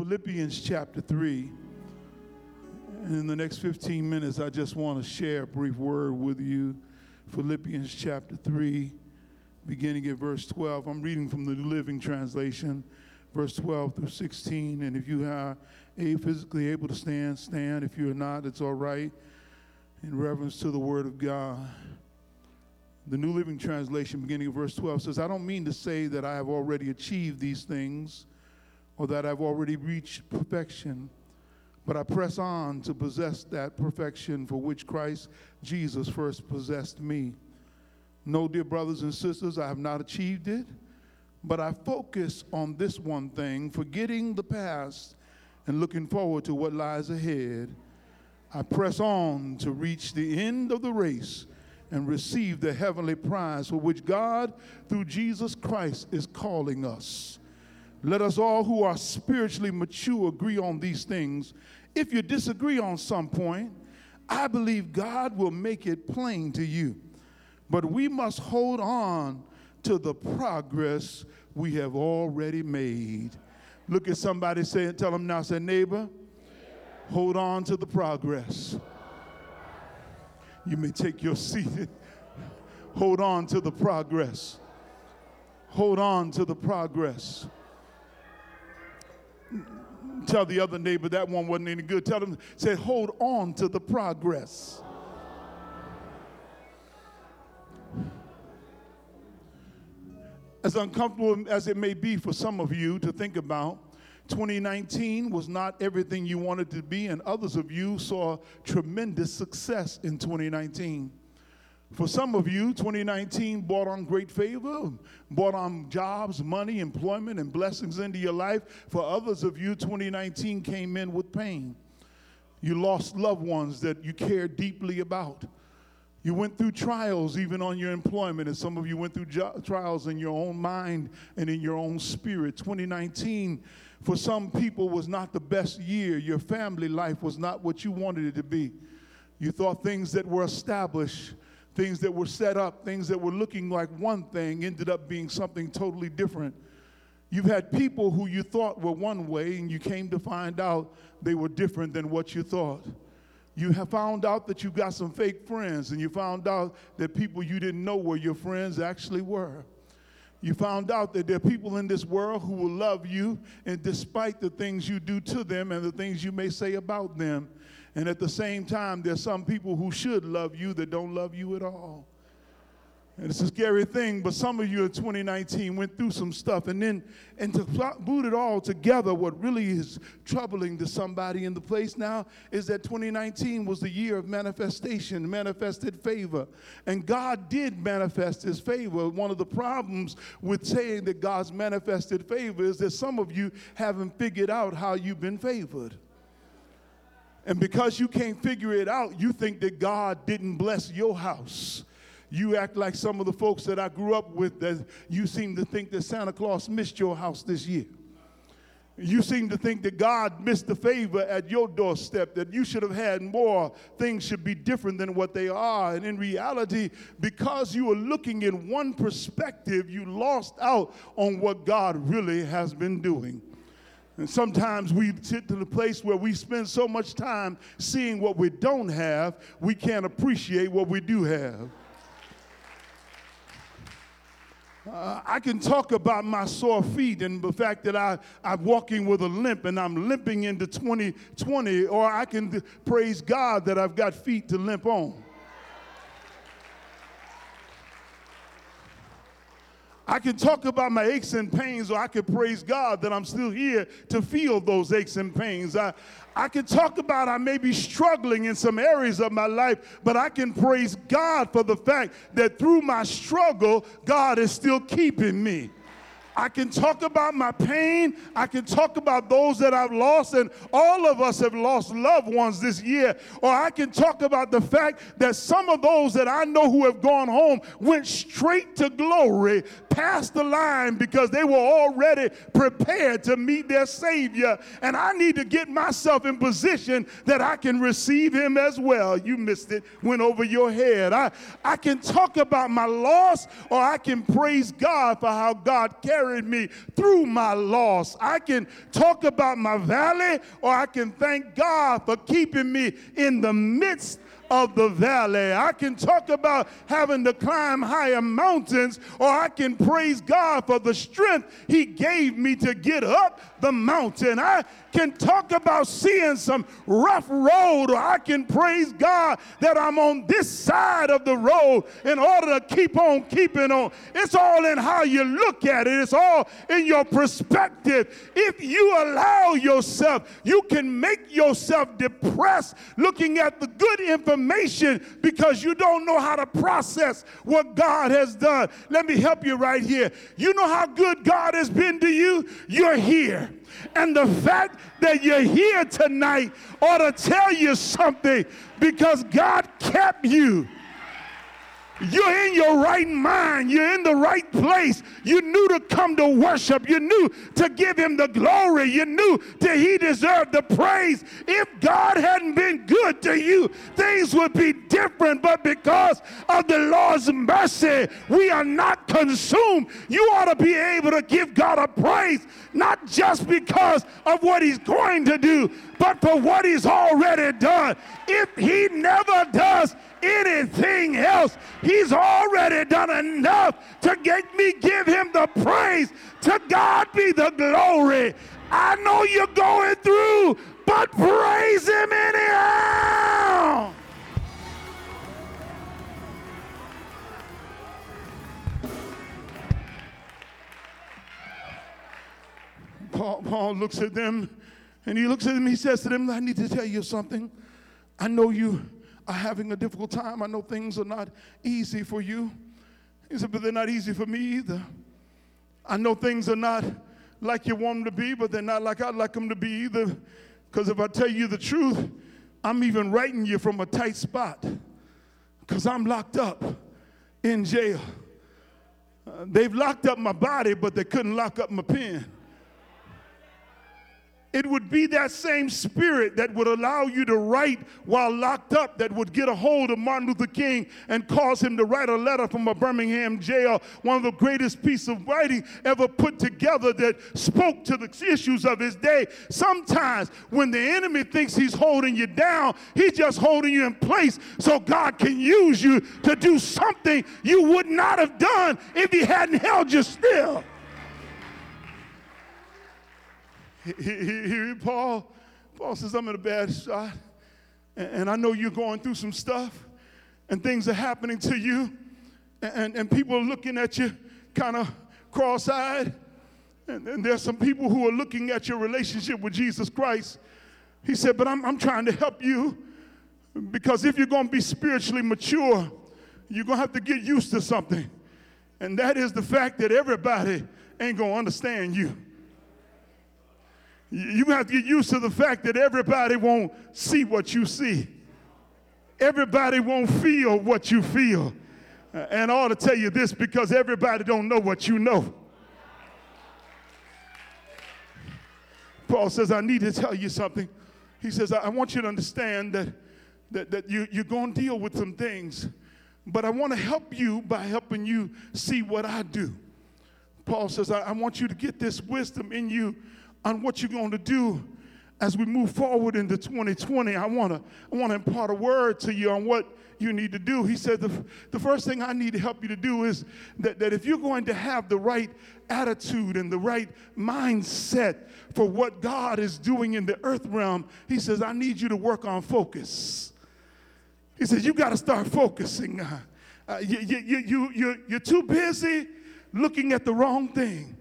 Philippians chapter 3. And in the next 15 minutes, I just want to share a brief word with you. Philippians chapter 3, beginning at verse 12. I'm reading from the Living Translation, verse 12 through 16. And if you are physically able to stand, stand. If you're not, it's all right. In reverence to the Word of God. The New Living Translation, beginning at verse 12, says, I don't mean to say that I have already achieved these things or that I've already reached perfection, but I press on to possess that perfection for which Christ Jesus first possessed me. No, dear brothers and sisters, I have not achieved it, but I focus on this one thing, forgetting the past and looking forward to what lies ahead. I press on to reach the end of the race and receive the heavenly prize for which God, through Jesus Christ, is calling us. Let us all who are spiritually mature agree on these things. If you disagree on some point, I believe God will make it plain to you. But we must hold on to the progress we have already made. Look at somebody say tell them now, say, neighbor, hold on to the progress. You may take your seat. hold on to the progress. Hold on to the progress. Tell the other neighbor that one wasn't any good. Tell them, say, hold on to the progress. As uncomfortable as it may be for some of you to think about, 2019 was not everything you wanted to be, and others of you saw tremendous success in 2019. For some of you, 2019 brought on great favor, brought on jobs, money, employment, and blessings into your life. For others of you, 2019 came in with pain. You lost loved ones that you cared deeply about. You went through trials even on your employment, and some of you went through jo- trials in your own mind and in your own spirit. 2019 for some people was not the best year. Your family life was not what you wanted it to be. You thought things that were established things that were set up, things that were looking like one thing, ended up being something totally different. You've had people who you thought were one way, and you came to find out they were different than what you thought. You have found out that you got some fake friends, and you found out that people you didn't know were your friends actually were. You found out that there are people in this world who will love you, and despite the things you do to them and the things you may say about them, and at the same time, there's some people who should love you that don't love you at all. And it's a scary thing, but some of you in 2019 went through some stuff. And then, and to boot it all together, what really is troubling to somebody in the place now is that 2019 was the year of manifestation, manifested favor. And God did manifest his favor. One of the problems with saying that God's manifested favor is that some of you haven't figured out how you've been favored. And because you can't figure it out, you think that God didn't bless your house. You act like some of the folks that I grew up with that you seem to think that Santa Claus missed your house this year. You seem to think that God missed the favor at your doorstep, that you should have had more, things should be different than what they are. And in reality, because you are looking in one perspective, you lost out on what God really has been doing. And sometimes we sit to the place where we spend so much time seeing what we don't have, we can't appreciate what we do have. Uh, I can talk about my sore feet and the fact that I, I'm walking with a limp and I'm limping into 2020, or I can praise God that I've got feet to limp on. I can talk about my aches and pains, or I can praise God that I'm still here to feel those aches and pains. I, I can talk about I may be struggling in some areas of my life, but I can praise God for the fact that through my struggle, God is still keeping me. I can talk about my pain. I can talk about those that I've lost, and all of us have lost loved ones this year. Or I can talk about the fact that some of those that I know who have gone home went straight to glory, past the line, because they were already prepared to meet their Savior. And I need to get myself in position that I can receive Him as well. You missed it, went over your head. I, I can talk about my loss, or I can praise God for how God carried carried me through my loss. I can talk about my valley, or I can thank God for keeping me in the midst of the valley. I can talk about having to climb higher mountains, or I can praise God for the strength He gave me to get up the mountain. I can talk about seeing some rough road, or I can praise God that I'm on this side of the road in order to keep on keeping on. It's all in how you look at it, it's all in your perspective. If you allow yourself, you can make yourself depressed looking at the good information because you don't know how to process what God has done. Let me help you right here. You know how good God has been to you? You're here. And the fact that you're here tonight ought to tell you something because God kept you. You're in your right mind. You're in the right place. You knew to come to worship. You knew to give him the glory. You knew that he deserved the praise. If God hadn't been good to you, things would be different. But because of the Lord's mercy, we are not consumed. You ought to be able to give God a praise, not just because of what he's going to do, but for what he's already done. If he never does anything else, he's already done enough to get me give him the praise. To God be the glory. I know you're going through, but praise him anyhow. Paul, Paul looks at them and he looks at them, he says to them, I need to tell you something. I know you are having a difficult time. I know things are not easy for you. He said, but they're not easy for me either. I know things are not like you want them to be, but they're not like I'd like them to be either. Because if I tell you the truth, I'm even writing you from a tight spot. Because I'm locked up in jail. Uh, they've locked up my body, but they couldn't lock up my pen it would be that same spirit that would allow you to write while locked up that would get a hold of Martin Luther King and cause him to write a letter from a Birmingham jail, one of the greatest pieces of writing ever put together that spoke to the issues of his day. Sometimes when the enemy thinks he's holding you down, he's just holding you in place so God can use you to do something you would not have done if he hadn't held you still. Here, Paul, Paul says, I'm in a bad spot. And I know you're going through some stuff, and things are happening to you, and, and people are looking at you kind of cross eyed. And, and there's some people who are looking at your relationship with Jesus Christ. He said, But I'm, I'm trying to help you because if you're going to be spiritually mature, you're going to have to get used to something. And that is the fact that everybody ain't going to understand you. You have to get used to the fact that everybody won't see what you see. Everybody won't feel what you feel. And I ought to tell you this because everybody don't know what you know. Paul says, I need to tell you something. He says, I want you to understand that, that, that you, you're going to deal with some things, but I want to help you by helping you see what I do. Paul says, I, I want you to get this wisdom in you on what you're going to do as we move forward into 2020. I want to I want to impart a word to you on what you need to do. He said the, the first thing I need to help you to do is that, that if you're going to have the right attitude and the right mindset for what God is doing in the earth realm, he says, I need you to work on focus. He says, you got to start focusing. Uh, you, you, you, you, you're too busy looking at the wrong thing.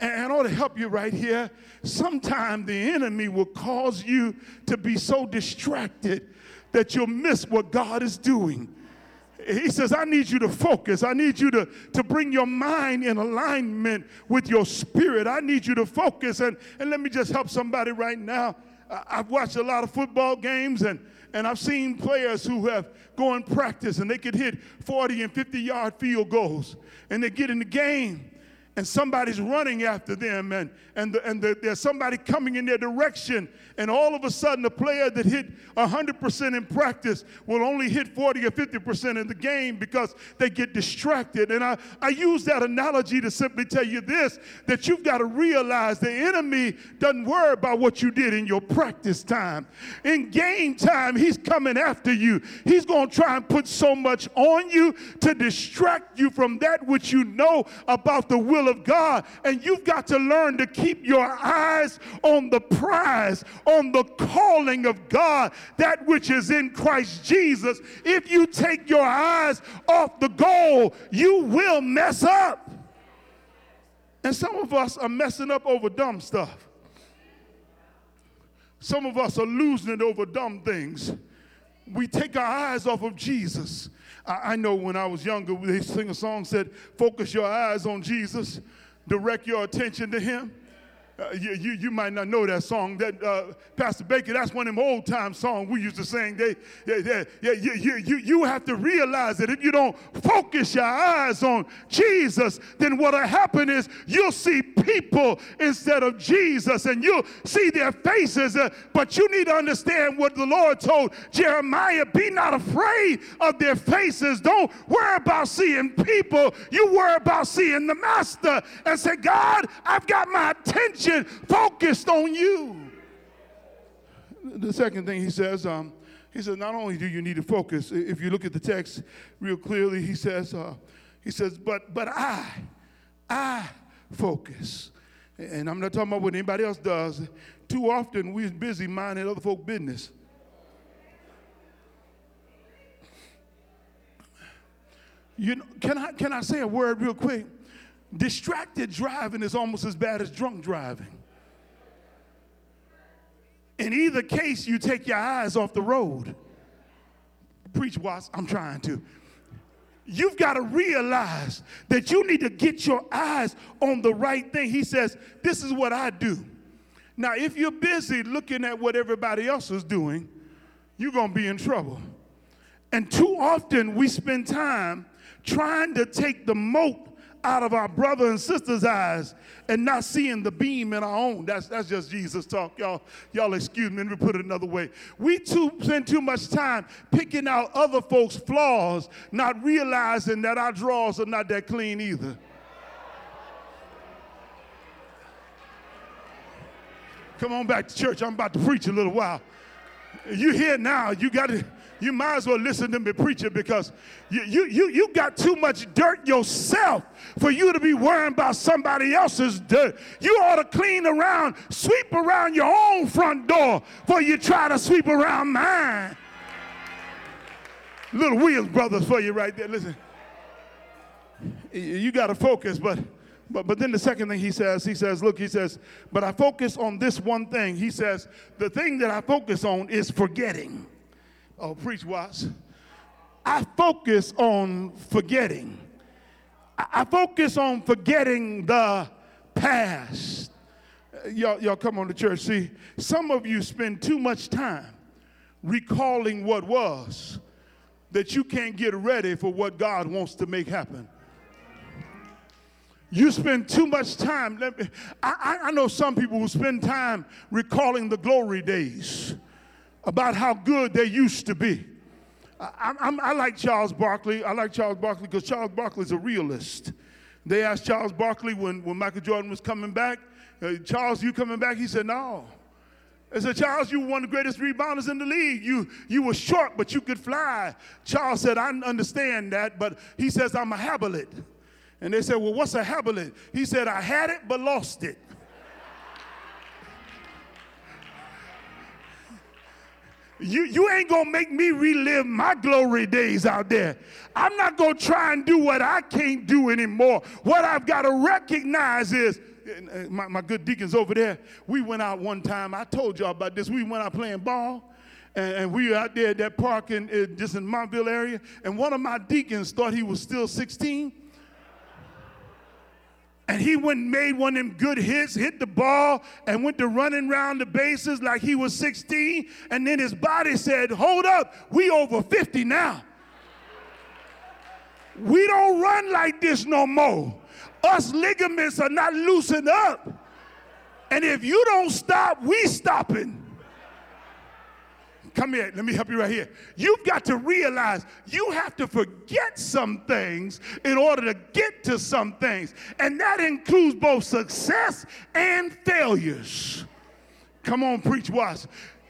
And I ought to help you right here. Sometimes the enemy will cause you to be so distracted that you'll miss what God is doing. He says, I need you to focus. I need you to, to bring your mind in alignment with your spirit. I need you to focus. And, and let me just help somebody right now. I've watched a lot of football games and, and I've seen players who have gone practice and they could hit 40 and 50 yard field goals. And they get in the game and somebody's running after them and, and, the, and the, there's somebody coming in their direction and all of a sudden a player that hit 100% in practice will only hit 40 or 50% in the game because they get distracted. And I, I use that analogy to simply tell you this that you've got to realize the enemy doesn't worry about what you did in your practice time. In game time he's coming after you. He's going to try and put so much on you to distract you from that which you know about the will of God. And you've got to learn to keep your eyes on the prize, on the calling of God, that which is in Christ Jesus. If you take your eyes off the goal, you will mess up. And some of us are messing up over dumb stuff. Some of us are losing it over dumb things. We take our eyes off of Jesus I, I know when I was younger, they sing a song said, Focus your eyes on Jesus, direct your attention to Him. Uh, you, you, you, might not know that song. That uh, Pastor Baker, that's one of them old time songs we used to sing. They, they, they, yeah, you, you, you, you have to realize that if you don't focus your eyes on Jesus, then what'll happen is you'll see people instead of Jesus, and you'll see their faces. Uh, but you need to understand what the Lord told Jeremiah: Be not afraid of their faces. Don't worry about seeing people. You worry about seeing the Master, and say, God, I've got my attention attention focused on you. The second thing he says, um, he says, not only do you need to focus, if you look at the text real clearly, he says, uh, he says, but but I, I focus. And I'm not talking about what anybody else does. Too often we're busy minding other folk business. You know, can I can I say a word real quick? Distracted driving is almost as bad as drunk driving. In either case, you take your eyes off the road. Preach, Watts, I'm trying to. You've got to realize that you need to get your eyes on the right thing. He says, This is what I do. Now, if you're busy looking at what everybody else is doing, you're going to be in trouble. And too often we spend time trying to take the mote out of our brother and sister's eyes and not seeing the beam in our own. That's, that's just Jesus talk. Y'all, y'all excuse me, let me put it another way. We too spend too much time picking out other folks' flaws, not realizing that our drawers are not that clean either. Come on back to church. I'm about to preach a little while. You here now, you got to you might as well listen to me preaching because you, you, you, you got too much dirt yourself for you to be worrying about somebody else's dirt. You ought to clean around, sweep around your own front door before you try to sweep around mine. Little Wheels brothers for you right there. Listen, you got to focus, but but, but then the second thing he says, he says, look, he says, but I focus on this one thing. He says, the thing that I focus on is forgetting. Oh, preach, Watts. I focus on forgetting. I focus on forgetting the past. Uh, y'all, y'all come on to church. See, some of you spend too much time recalling what was that you can't get ready for what God wants to make happen. You spend too much time. I, I know some people who spend time recalling the glory days about how good they used to be. I, I, I like Charles Barkley. I like Charles Barkley because Charles Barkley is a realist. They asked Charles Barkley when, when Michael Jordan was coming back, uh, Charles, you coming back? He said, no. They said, Charles, you were one of the greatest rebounders in the league. You, you were short, but you could fly. Charles said, I understand that, but he says, I'm a habilit. And they said, well, what's a habilit? He said, I had it, but lost it. You, you ain't gonna make me relive my glory days out there. I'm not gonna try and do what I can't do anymore. What I've got to recognize is my, my good deacons over there. We went out one time. I told y'all about this. We went out playing ball. And, and we were out there at that park in, in just in Montville area. And one of my deacons thought he was still 16 and he went and made one of them good hits, hit the ball, and went to running around the bases like he was 16. And then his body said, Hold up, we over 50 now. We don't run like this no more. Us ligaments are not loosened up. And if you don't stop, we stopping. Come here, let me help you right here. You've got to realize you have to forget some things in order to get to some things. And that includes both success and failures. Come on, preach, watch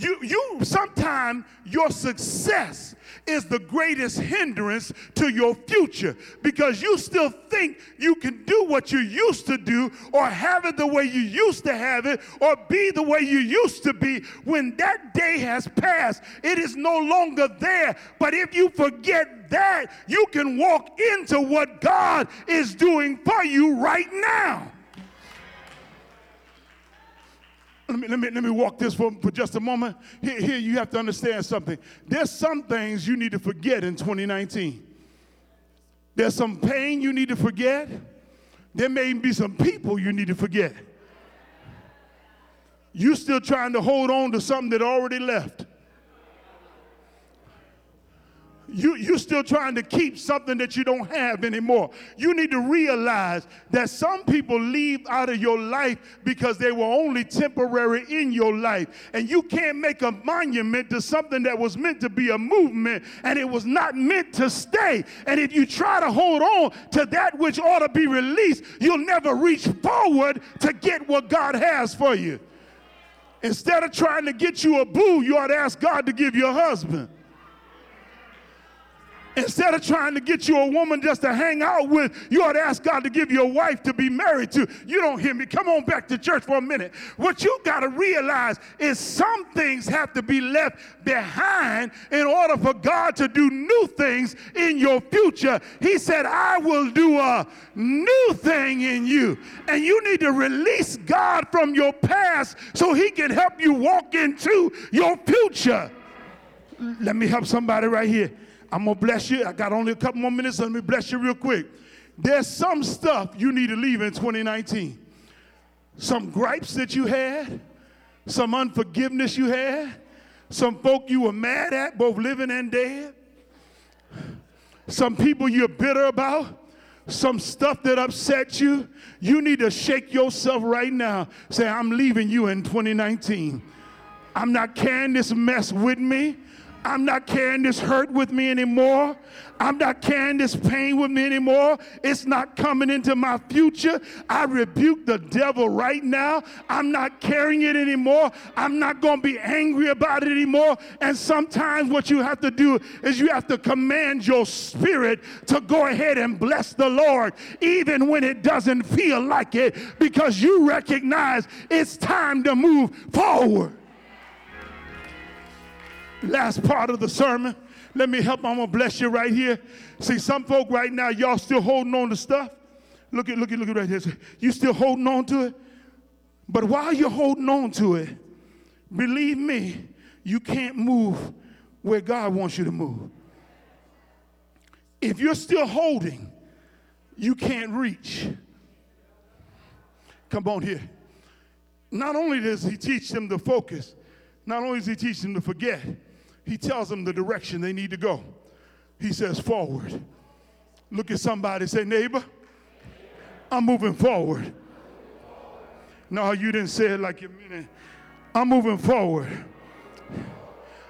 you, you sometimes your success is the greatest hindrance to your future because you still think you can do what you used to do or have it the way you used to have it or be the way you used to be. When that day has passed it is no longer there. But if you forget that you can walk into what God is doing for you right now let me, let me, let me walk this for, for just a moment. Here, here, you have to understand something. There's some things you need to forget in 2019. There's some pain you need to forget. There may be some people you need to forget. You still trying to hold on to something that already left. You, you're still trying to keep something that you don't have anymore. You need to realize that some people leave out of your life because they were only temporary in your life. And you can't make a monument to something that was meant to be a movement and it was not meant to stay. And if you try to hold on to that which ought to be released, you'll never reach forward to get what God has for you. Instead of trying to get you a boo, you ought to ask God to give you a husband. Instead of trying to get you a woman just to hang out with, you ought to ask God to give you a wife to be married to. You don't hear me. Come on back to church for a minute. What you got to realize is some things have to be left behind in order for God to do new things in your future. He said, I will do a new thing in you. And you need to release God from your past so he can help you walk into your future. Let me help somebody right here. I'm going to bless you. I got only a couple more minutes. Let me bless you real quick. There's some stuff you need to leave in 2019. Some gripes that you had, some unforgiveness you had, some folk you were mad at, both living and dead, some people you're bitter about, some stuff that upset you. You need to shake yourself right now. Say, I'm leaving you in 2019. I'm not carrying this mess with me. I'm not carrying this hurt with me anymore. I'm not carrying this pain with me anymore. It's not coming into my future. I rebuke the devil right now. I'm not carrying it anymore. I'm not going to be angry about it anymore. And sometimes what you have to do is you have to command your spirit to go ahead and bless the Lord, even when it doesn't feel like it, because you recognize it's time to move forward last part of the sermon. Let me help. I'm gonna bless you right here. See, some folk right now, y'all still holding on to stuff. Look at, look at, look at right here. You still holding on to it? But while you're holding on to it, believe me, you can't move where God wants you to move. If you're still holding, you can't reach. Come on here. Not only does he teach them to focus, not only does he teach them to forget, he tells them the direction they need to go. He says, forward. Look at somebody, say, neighbor, I'm moving forward. No, you didn't say it like you mean it. I'm moving forward.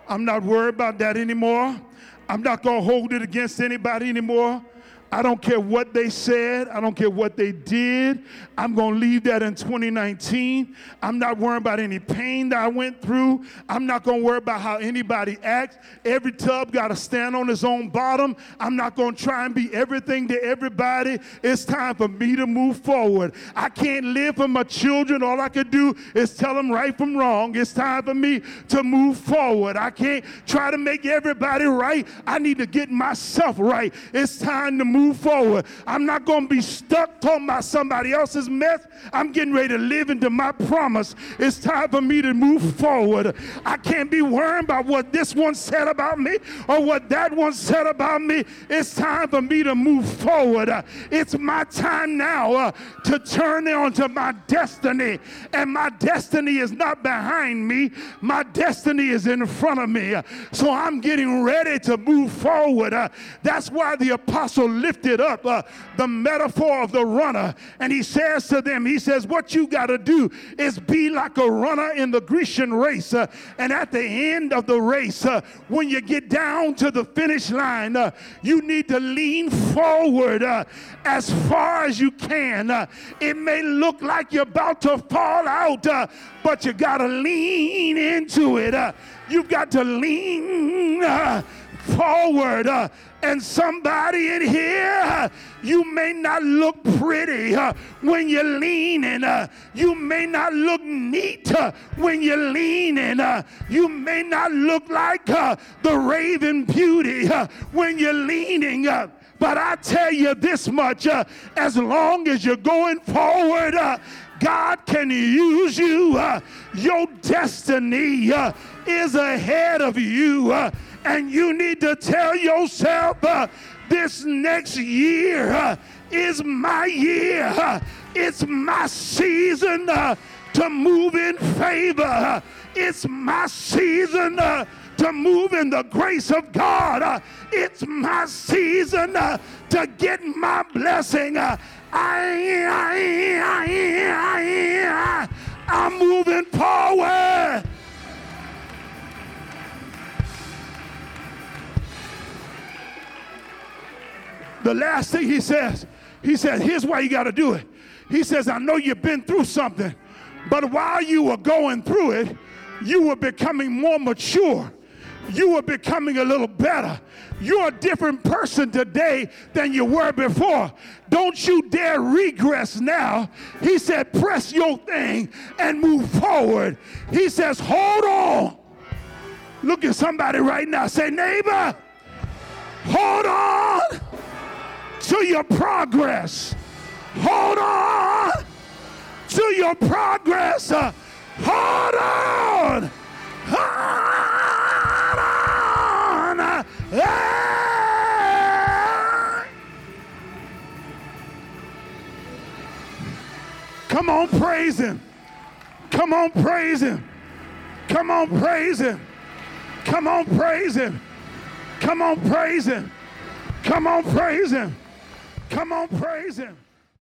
I'm not worried about that anymore. I'm not going to hold it against anybody anymore. I don't care what they said. I don't care what they did. I'm going to leave that in 2019. I'm not worrying about any pain that I went through. I'm not going to worry about how anybody acts. Every tub got to stand on its own bottom. I'm not going to try and be everything to everybody. It's time for me to move forward. I can't live for my children. All I can do is tell them right from wrong. It's time for me to move forward. I can't try to make everybody right. I need to get myself right. It's time to move move forward. I'm not going to be stuck talking about somebody else's mess. I'm getting ready to live into my promise. It's time for me to move forward. I can't be worrying about what this one said about me or what that one said about me. It's time for me to move forward. It's my time now uh, to turn onto my destiny. And my destiny is not behind me, my destiny is in front of me. So I'm getting ready to move forward. Uh, that's why the apostle lifted up uh, the metaphor of the runner. And he says to them, He says, What you got to do is be like a runner in the Grecian race. Uh, and at the end of the race, uh, when you get down to the finish line, uh, you need to lean forward uh, as far as you can. Uh, it may look like you're about to fall out, but you got to lean into it. You've got to lean forward. Uh, and somebody in here, you may not look pretty uh, when you're leaning. Uh, you may not look neat uh, when you're leaning. Uh, you may not look like uh, the raven beauty when you're leaning. but I tell you this much as long as you're going forward, God can use you. your destiny is ahead of you. And you need to tell yourself uh, this next year uh, is my year. Uh, it's my season uh, to move in favor. It's my season uh, to move in the grace of God. Uh, it's my season to get my blessing. I, I, I, I, I'm moving forward. The last thing he says, he says, here's why you got to do it. He says, I know you've been through something, but while you were going through it, you were becoming more mature. You were becoming a little better. You're a different person today than you were before. Don't you dare regress now. He said, press your thing and move forward. He says, hold on. Look at somebody right now. Say, neighbor, hold on to your progress. Hold on to your progress. Hold on. Hold on. Hey. Come on, praise him. Come on, praise him. Come on, praise him. Come on, praise him. Come on, praise him. Come on, praise him. Come on, praise him.